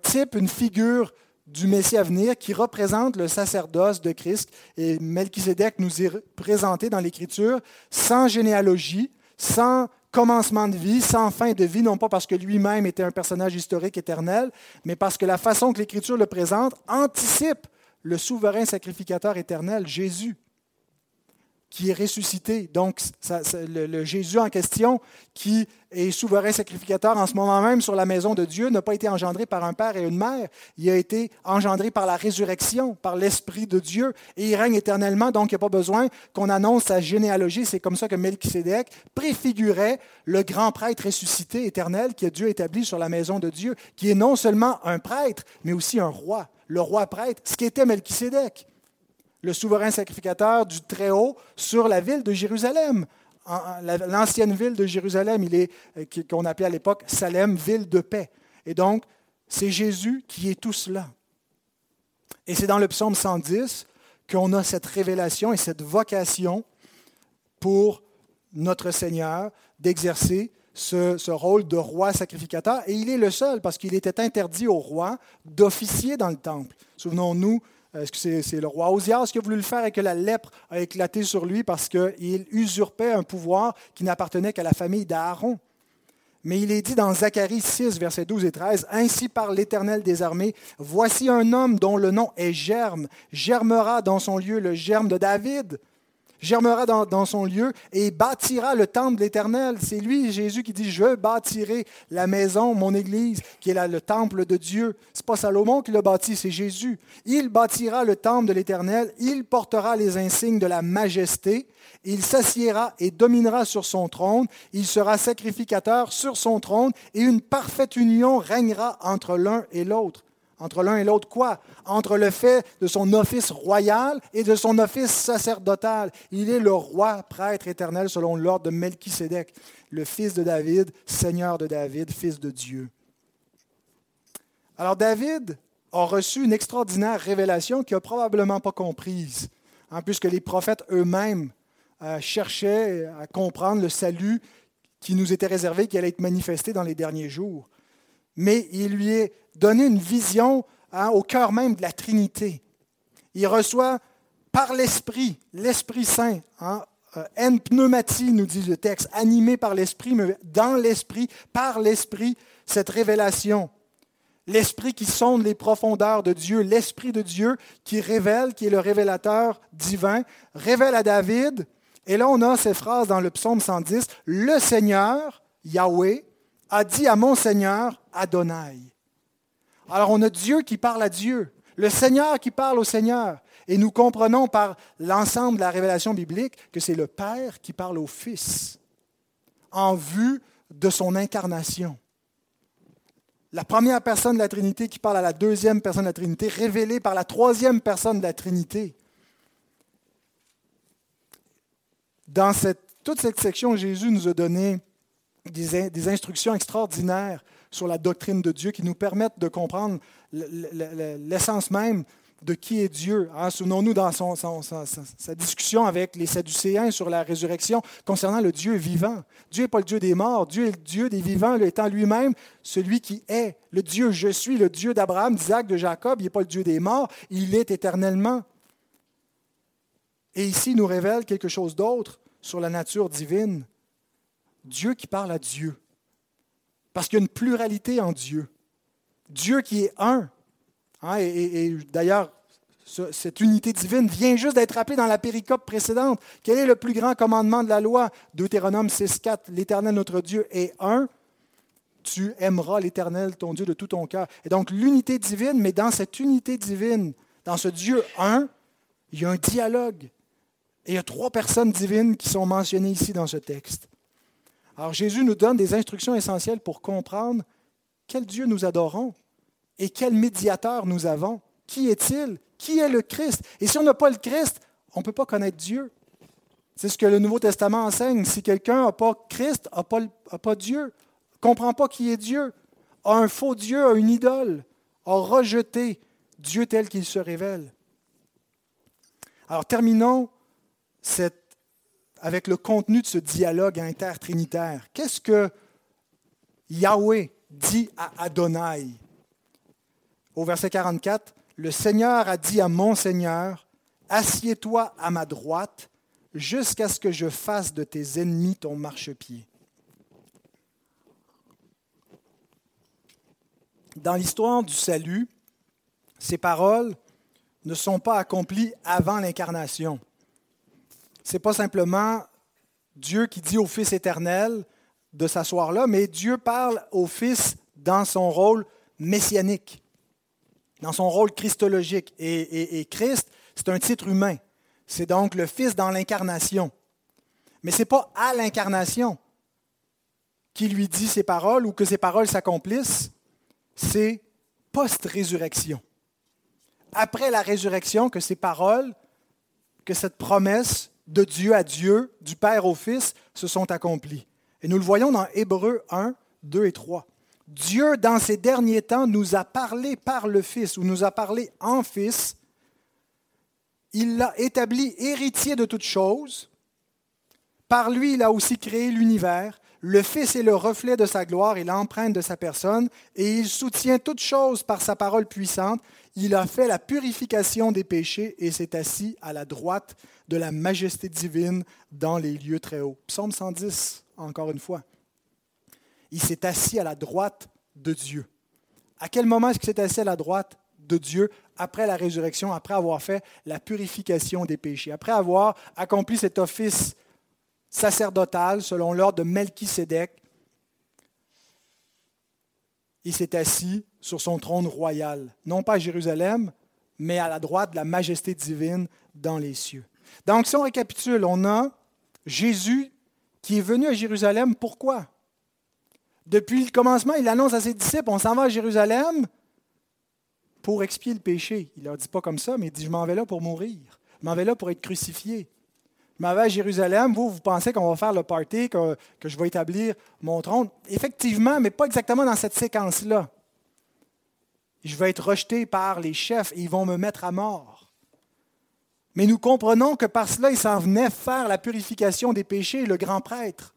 type, une figure du Messie à venir qui représente le sacerdoce de Christ. Et Melchisédek nous est présenté dans l'Écriture sans généalogie, sans commencement de vie, sans fin de vie, non pas parce que lui-même était un personnage historique éternel, mais parce que la façon que l'Écriture le présente anticipe le souverain sacrificateur éternel, Jésus qui est ressuscité. Donc, le, Jésus en question, qui est souverain sacrificateur en ce moment même sur la maison de Dieu, n'a pas été engendré par un père et une mère. Il a été engendré par la résurrection, par l'Esprit de Dieu, et il règne éternellement. Donc, il n'y a pas besoin qu'on annonce sa généalogie. C'est comme ça que Melchisédek préfigurait le grand prêtre ressuscité éternel qui a Dieu établi sur la maison de Dieu, qui est non seulement un prêtre, mais aussi un roi. Le roi prêtre, ce qui était Melchisédek le souverain sacrificateur du Très-Haut sur la ville de Jérusalem. L'ancienne ville de Jérusalem, euh, qu'on appelait à l'époque Salem, ville de paix. Et donc, c'est Jésus qui est tout cela. Et c'est dans le psaume 110 qu'on a cette révélation et cette vocation pour notre Seigneur d'exercer ce, ce, rôle de roi sacrificateur. Et il est le seul parce qu'il était interdit au roi d'officier dans le temple. Souvenons-nous est-ce que c'est le roi Osias qui a voulu le faire et que la lèpre a éclaté sur lui parce qu'il usurpait un pouvoir qui n'appartenait qu'à la famille d'Aaron? Mais il est dit dans Zacharie 6, versets 12 et 13, Ainsi par l'Éternel des armées, voici un homme dont le nom est Germe, germera dans son lieu le germe de David germera dans, son lieu et bâtira le temple de l'Éternel. C'est lui, Jésus, qui dit, je bâtirai la maison, mon Église, qui est le temple de Dieu. Ce n'est pas Salomon qui l'a bâti, c'est Jésus. Il bâtira le temple de l'Éternel, il portera les insignes de la majesté, il s'assiera et dominera sur son trône, il sera sacrificateur sur son trône, et une parfaite union régnera entre l'un et l'autre. Entre l'un et l'autre quoi? Entre le fait de son office royal et de son office sacerdotal. Il est le roi prêtre éternel selon l'ordre de Melchisédek, le fils de David, seigneur de David, fils de Dieu. Alors David a reçu une extraordinaire révélation qu'il n'a probablement pas comprise, hein, puisque les prophètes eux-mêmes euh, cherchaient à comprendre le salut qui nous était réservé, qui allait être manifesté dans les derniers jours. Mais il lui est donner une vision hein, au cœur même de la Trinité. Il reçoit par l'Esprit, l'Esprit Saint, hein, euh, en pneumatie, nous dit le texte, animé par l'Esprit, mais dans l'Esprit, par l'Esprit, cette révélation. L'Esprit qui sonde les profondeurs de Dieu, l'Esprit de Dieu qui révèle, qui est le révélateur divin, révèle à David. Et là, on a ces phrases dans le psaume 110, Le Seigneur, Yahweh, a dit à mon Seigneur, Adonai. Alors on a Dieu qui parle à Dieu, le Seigneur qui parle au Seigneur. Et nous comprenons par l'ensemble de la révélation biblique que c'est le Père qui parle au Fils en vue de son incarnation. La première personne de la Trinité qui parle à la deuxième personne de la Trinité, révélée par la troisième personne de la Trinité. Dans cette toute cette section, Jésus nous a donné des, instructions extraordinaires sur la doctrine de Dieu qui nous permettent de comprendre l'essence même de qui est Dieu. Hein. Souvenons-nous dans sa, discussion avec les Sadducéens sur la résurrection concernant le Dieu vivant. Dieu n'est pas le Dieu des morts, Dieu est le Dieu des vivants, étant lui-même celui qui est. Le Dieu, je suis le Dieu d'Abraham, d'Isaac, de Jacob, il n'est pas le Dieu des morts, il est éternellement. Et ici, il nous révèle quelque chose d'autre sur la nature divine. Dieu qui parle à Dieu. Parce qu'il y a une pluralité en Dieu. Dieu qui est un, Hein, et, d'ailleurs, cette unité divine vient juste d'être rappelée dans la péricope précédente. Quel est le plus grand commandement de la loi? Deutéronome 6.4. L'Éternel, notre Dieu, est un. Tu aimeras l'Éternel, ton Dieu, de tout ton cœur. Et donc, l'unité divine, mais dans cette unité divine, dans ce Dieu un, il y a un dialogue. Et il y a trois personnes divines qui sont mentionnées ici dans ce texte. Alors, Jésus nous donne des instructions essentielles pour comprendre quel Dieu nous adorons et quel médiateur nous avons. Qui est-il? Qui est le Christ? Et si on n'a pas le Christ, on ne peut pas connaître Dieu. C'est ce que le Nouveau Testament enseigne. Si quelqu'un n'a pas Christ, n'a pas, Dieu, ne comprend pas qui est Dieu, a un faux Dieu, a une idole, a rejeté Dieu tel qu'il se révèle. Alors terminons avec le contenu de ce dialogue intertrinitaire. Qu'est-ce que Yahweh dit à Adonai? Au verset 44, le Seigneur a dit à mon Seigneur, Assieds-toi à ma droite jusqu'à ce que je fasse de tes ennemis ton marchepied. Dans l'histoire du salut, ces paroles ne sont pas accomplies avant l'incarnation. Ce n'est pas simplement Dieu qui dit au Fils éternel de s'asseoir là, mais Dieu parle au Fils dans son rôle messianique dans son rôle christologique. Et, Christ, c'est un titre humain. C'est donc le Fils dans l'incarnation. Mais ce n'est pas à l'incarnation qui lui dit ces paroles ou que ces paroles s'accomplissent, c'est post-résurrection. Après la résurrection, que ces paroles, que cette promesse de Dieu à Dieu, du Père au Fils, se sont accomplies. Et nous le voyons dans Hébreux 1, 2 et 3. Dieu, dans ces derniers temps, nous a parlé par le Fils, ou nous a parlé en Fils. Il l'a établi héritier de toutes choses. Par lui, il a aussi créé l'univers. Le Fils est le reflet de sa gloire et l'empreinte de sa personne, et il soutient toutes choses par sa parole puissante. Il a fait la purification des péchés et s'est assis à la droite de la majesté divine dans les lieux très hauts. Psaume 110, encore une fois il s'est assis à la droite de Dieu. À quel moment est-ce qu'il s'est assis à la droite de Dieu? Après la résurrection, après avoir fait la purification des péchés, après avoir accompli cet office sacerdotal selon l'ordre de Melchisédek, il s'est assis sur son trône royal, non pas à Jérusalem, mais à la droite de la majesté divine dans les cieux. Donc, si on récapitule, on a Jésus qui est venu à Jérusalem, pourquoi? Depuis le commencement, il annonce à ses disciples, on s'en va à Jérusalem pour expier le péché. Il ne leur dit pas comme ça, mais il dit, je m'en vais là pour mourir. Je m'en vais là pour être crucifié. Je m'en vais à Jérusalem. Vous, vous pensez qu'on va faire le party, que, que je vais établir mon trône. Effectivement, mais pas exactement dans cette séquence-là. Je vais être rejeté par les chefs et ils vont me mettre à mort. Mais nous comprenons que par cela, il s'en venait faire la purification des péchés, le grand prêtre.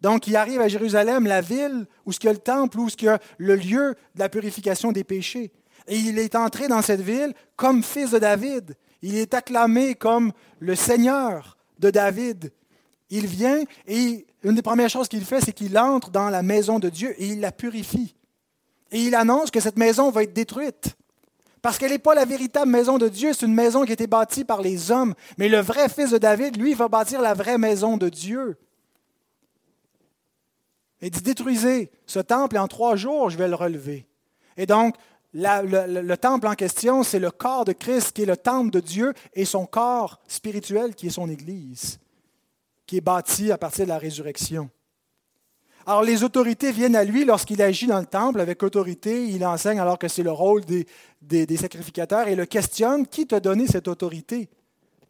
Donc, il arrive à Jérusalem, la ville où il y a le temple, où il y a le lieu de la purification des péchés. Et il est entré dans cette ville comme fils de David. Il est acclamé comme le Seigneur de David. Il vient et une des premières choses qu'il fait, c'est qu'il entre dans la maison de Dieu et il la purifie. Et il annonce que cette maison va être détruite. Parce qu'elle n'est pas la véritable maison de Dieu, c'est une maison qui a été bâtie par les hommes. Mais le vrai fils de David, lui, va bâtir la vraie maison de Dieu. Il dit, détruisez ce temple et en trois jours, je vais le relever. Et donc, le, temple en question, c'est le corps de Christ qui est le temple de Dieu et son corps spirituel qui est son Église, qui est bâti à partir de la résurrection. Alors les autorités viennent à lui lorsqu'il agit dans le temple avec autorité, il enseigne alors que c'est le rôle des, des sacrificateurs et le questionne, qui t'a donné cette autorité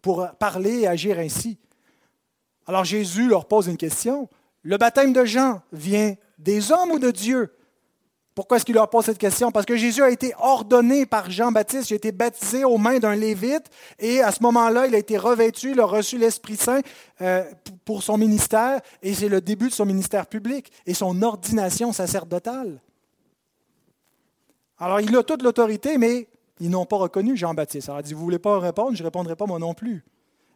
pour parler et agir ainsi? Alors Jésus leur pose une question. Le baptême de Jean vient des hommes ou de Dieu? Pourquoi est-ce qu'il leur pose cette question? Parce que Jésus a été ordonné par Jean-Baptiste, il a été baptisé aux mains d'un lévite, et à ce moment-là, il a été revêtu, il a reçu l'Esprit Saint euh, pour son ministère, et c'est le début de son ministère public et son ordination sacerdotale. Alors, il a toute l'autorité, mais ils n'ont pas reconnu Jean-Baptiste. Alors, il dit, vous ne voulez pas répondre, je ne répondrai pas moi non plus.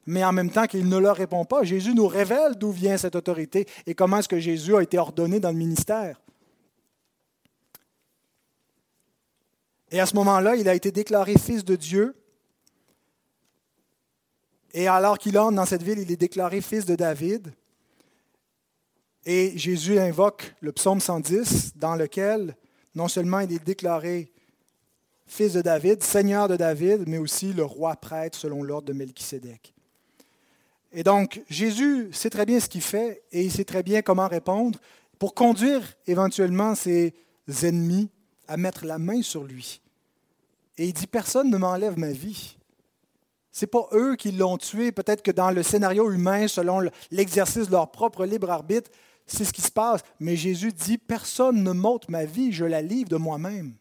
Mais en même temps qu'il ne leur répond pas, Jésus nous révèle d'où vient cette autorité et comment est-ce que Jésus a été ordonné dans le ministère. Et à ce moment-là, il a été déclaré fils de Dieu. Et alors qu'il entre dans cette ville, il est déclaré fils de David. Et Jésus invoque le psaume 110, dans lequel non seulement il est déclaré fils de David, seigneur de David, mais aussi le roi prêtre selon l'ordre de Melchisédek. Et donc, Jésus sait très bien ce qu'il fait et il sait très bien comment répondre pour conduire éventuellement ses ennemis à mettre la main sur lui. Et il dit, personne ne m'enlève ma vie. Ce n'est pas eux qui l'ont tué. Peut-être que dans le scénario humain, selon l'exercice de leur propre libre arbitre, c'est ce qui se passe. Mais Jésus dit, personne ne m'ôte ma vie, je la livre de moi-même.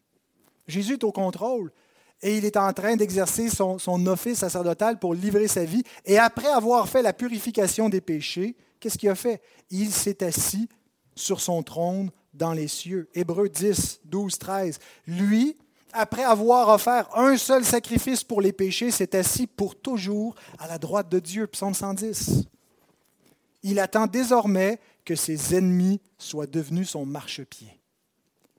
Jésus est au contrôle. Et il est en train d'exercer son, son, office sacerdotal pour livrer sa vie. Et après avoir fait la purification des péchés, qu'est-ce qu'il a fait? Il s'est assis sur son trône dans les cieux. Hébreux 10, 12, 13. Lui, après avoir offert un seul sacrifice pour les péchés, s'est assis pour toujours à la droite de Dieu. Psaume 110. Il attend désormais que ses ennemis soient devenus son marchepied.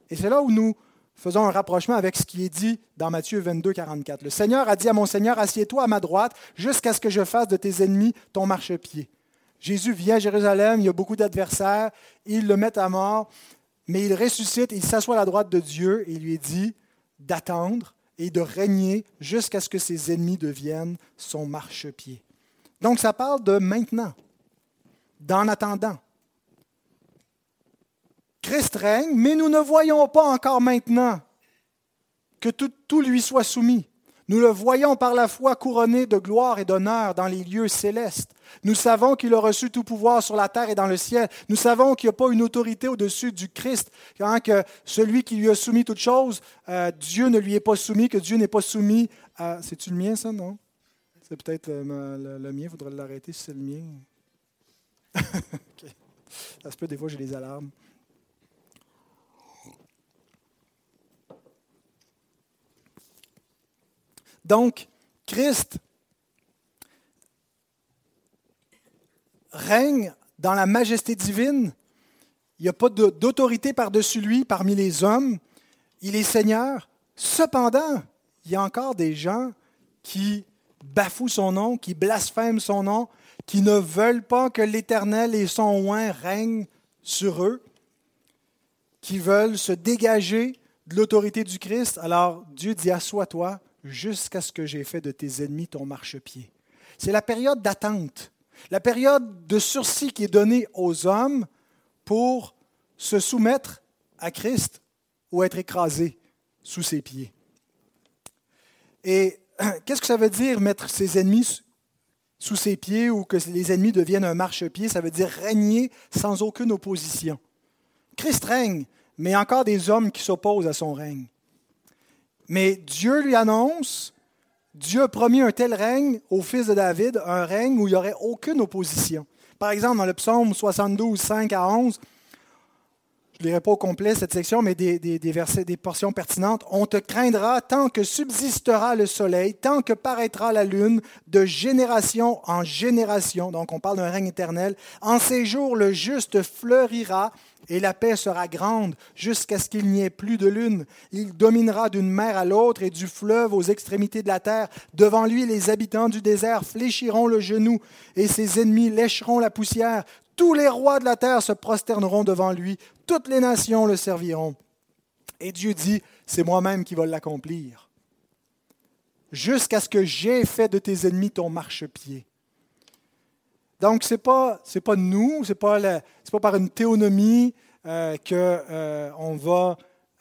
Et c'est là où nous faisons un rapprochement avec ce qui est dit dans Matthieu 22, 44. Le Seigneur a dit à mon Seigneur, assieds-toi à ma droite jusqu'à ce que je fasse de tes ennemis ton marchepied. Jésus vient à Jérusalem, il y a beaucoup d'adversaires, ils le mettent à mort, mais il ressuscite, il s'assoit à la droite de Dieu et lui dit, d'attendre et de régner jusqu'à ce que ses ennemis deviennent son marchepied. Donc ça parle de maintenant, d'en attendant. Christ règne, mais nous ne voyons pas encore maintenant que tout lui soit soumis. Nous le voyons par la foi couronné de gloire et d'honneur dans les lieux célestes. Nous savons qu'il a reçu tout pouvoir sur la terre et dans le ciel. Nous savons qu'il n'y a pas une autorité au-dessus du Christ, hein, que celui qui lui a soumis toutes choses, euh, Dieu ne lui est pas soumis, que Dieu n'est pas soumis à... C'est-tu le mien, ça, non? C'est peut-être euh, le, mien, il faudrait l'arrêter si c'est le mien. Ça se peut, des fois, j'ai des alarmes. Donc, Christ règne dans la majesté divine. Il n'y a pas d'autorité par-dessus lui parmi les hommes. Il est Seigneur. Cependant, il y a encore des gens qui bafouent son nom, qui blasphèment son nom, qui ne veulent pas que l'Éternel et son oint règnent sur eux, qui veulent se dégager de l'autorité du Christ. Alors Dieu dit, assois-toi, jusqu'à ce que j'ai fait de tes ennemis ton marchepied. C'est la période d'attente, la période de sursis qui est donnée aux hommes pour se soumettre à Christ ou être écrasés sous ses pieds. Et qu'est-ce que ça veut dire mettre ses ennemis sous ses pieds ou que les ennemis deviennent un marchepied? Ça veut dire régner sans aucune opposition. Christ règne, mais encore des hommes qui s'opposent à son règne. Mais Dieu lui annonce, Dieu a promis un tel règne au fils de David, un règne où il n'y aurait aucune opposition. Par exemple, dans le psaume 72, 5 à 11, je ne lirai pas au complet cette section, mais des, des, versets, des portions pertinentes. On te craindra tant que subsistera le soleil, tant que paraîtra la lune, de génération en génération. Donc, on parle d'un règne éternel. En ces jours, le juste fleurira et la paix sera grande jusqu'à ce qu'il n'y ait plus de lune. Il dominera d'une mer à l'autre et du fleuve aux extrémités de la terre. Devant lui, les habitants du désert fléchiront le genou et ses ennemis lécheront la poussière. Tous les rois de la terre se prosterneront devant lui. Toutes les nations le serviront. Et Dieu dit, c'est moi-même qui vais l'accomplir. Jusqu'à ce que j'ai fait de tes ennemis ton marchepied. Donc, ce n'est pas, nous, ce n'est pas, pas, par une théonomie euh, que, euh,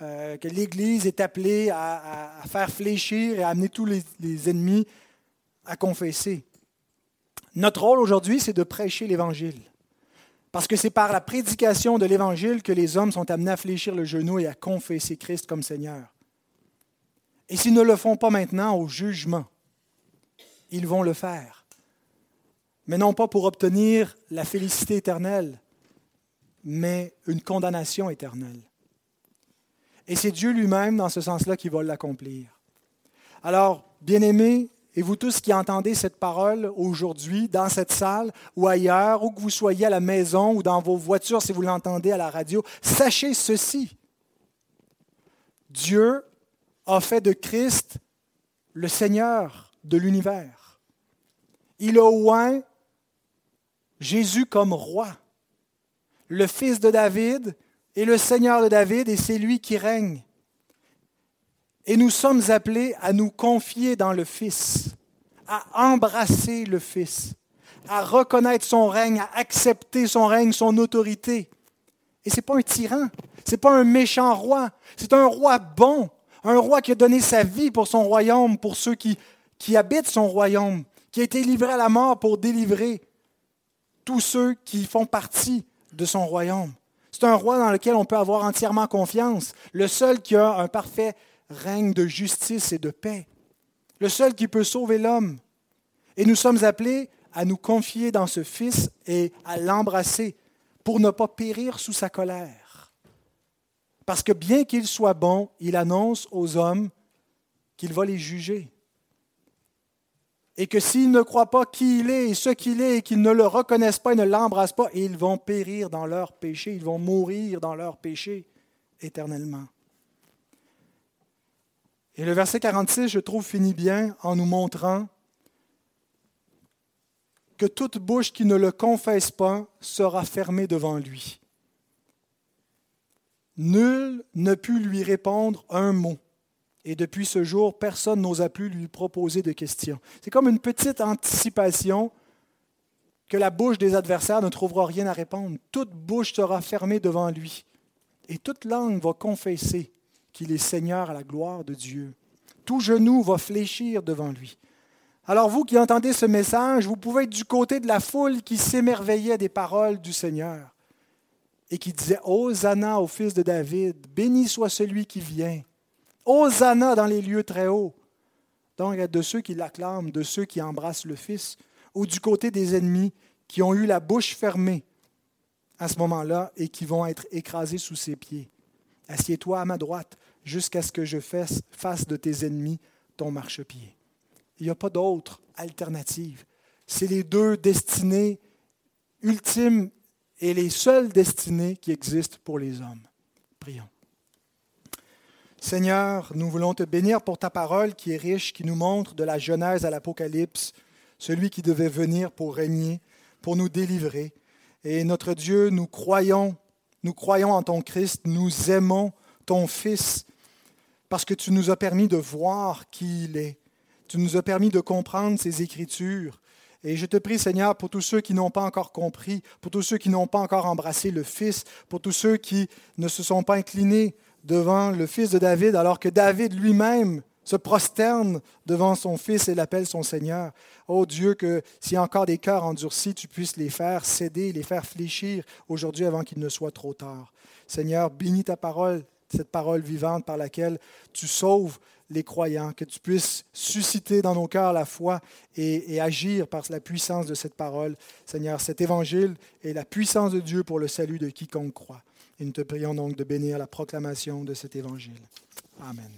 euh, que l'Église est appelée à, faire fléchir et à amener tous les, ennemis à confesser. Notre rôle aujourd'hui, c'est de prêcher l'Évangile. Parce que c'est par la prédication de l'Évangile que les hommes sont amenés à fléchir le genou et à confesser Christ comme Seigneur. Et s'ils ne le font pas maintenant au jugement, ils vont le faire. Mais non pas pour obtenir la félicité éternelle, mais une condamnation éternelle. Et c'est Dieu lui-même, dans ce sens-là, qui va l'accomplir. Alors, bien-aimés, et vous tous qui entendez cette parole aujourd'hui, dans cette salle ou ailleurs, où que vous soyez à la maison ou dans vos voitures si vous l'entendez à la radio, sachez ceci. Dieu a fait de Christ le Seigneur de l'univers. Il a oint Jésus comme roi, le fils de David et le Seigneur de David, et c'est lui qui règne. Et nous sommes appelés à nous confier dans le Fils, à embrasser le Fils, à reconnaître son règne, à accepter son règne, son autorité. Et ce n'est pas un tyran, ce n'est pas un méchant roi, c'est un roi bon, un roi qui a donné sa vie pour son royaume, pour ceux qui, qui habitent son royaume, qui a été livré à la mort pour délivrer tous ceux qui font partie de son royaume. C'est un roi dans lequel on peut avoir entièrement confiance, le seul qui a un parfait règne de justice et de paix, le seul qui peut sauver l'homme. Et nous sommes appelés à nous confier dans ce Fils et à l'embrasser pour ne pas périr sous sa colère. Parce que bien qu'il soit bon, il annonce aux hommes qu'il va les juger. Et que s'ils ne croient pas qui il est et ce qu'il est, et qu'ils ne le reconnaissent pas et ne l'embrassent pas, ils vont périr dans leur péché, ils vont mourir dans leur péché éternellement. Et le verset 46, je trouve, finit bien en nous montrant que toute bouche qui ne le confesse pas sera fermée devant lui. Nul ne put lui répondre un mot. Et depuis ce jour, personne n'osa plus lui proposer de questions. C'est comme une petite anticipation que la bouche des adversaires ne trouvera rien à répondre. Toute bouche sera fermée devant lui. Et toute langue va confesser qu'il est Seigneur à la gloire de Dieu. Tout genou va fléchir devant lui. Alors vous qui entendez ce message, vous pouvez être du côté de la foule qui s'émerveillait des paroles du Seigneur et qui disait Hosanna au fils de David, béni soit celui qui vient. Hosanna dans les lieux très hauts. Donc, de ceux qui l'acclament, de ceux qui embrassent le Fils, ou du côté des ennemis qui ont eu la bouche fermée à ce moment-là et qui vont être écrasés sous ses pieds. Assieds-toi à ma droite jusqu'à ce que je fasse de tes ennemis ton marchepied. Il n'y a pas d'autre alternative. C'est les deux destinées ultimes et les seules destinées qui existent pour les hommes. Prions. Seigneur, nous voulons te bénir pour ta parole qui est riche, qui nous montre de la Genèse à l'Apocalypse, celui qui devait venir pour régner, pour nous délivrer. Et notre Dieu, nous croyons, nous croyons en ton Christ, nous aimons ton Fils, parce que tu nous as permis de voir qui il est. Tu nous as permis de comprendre ses Écritures. Et je te prie, Seigneur, pour tous ceux qui n'ont pas encore compris, pour tous ceux qui n'ont pas encore embrassé le Fils, pour tous ceux qui ne se sont pas inclinés devant le fils de David, alors que David lui-même se prosterne devant son fils et l'appelle son Seigneur. Oh Dieu, que s'il y a encore des cœurs endurcis, tu puisses les faire céder, les faire fléchir aujourd'hui avant qu'il ne soit trop tard. Seigneur, bénis ta parole, cette parole vivante par laquelle tu sauves les croyants, que tu puisses susciter dans nos cœurs la foi et, et, agir par la puissance de cette parole. Seigneur, cet évangile est la puissance de Dieu pour le salut de quiconque croit. Et nous te prions donc de bénir la proclamation de cet évangile. Amen.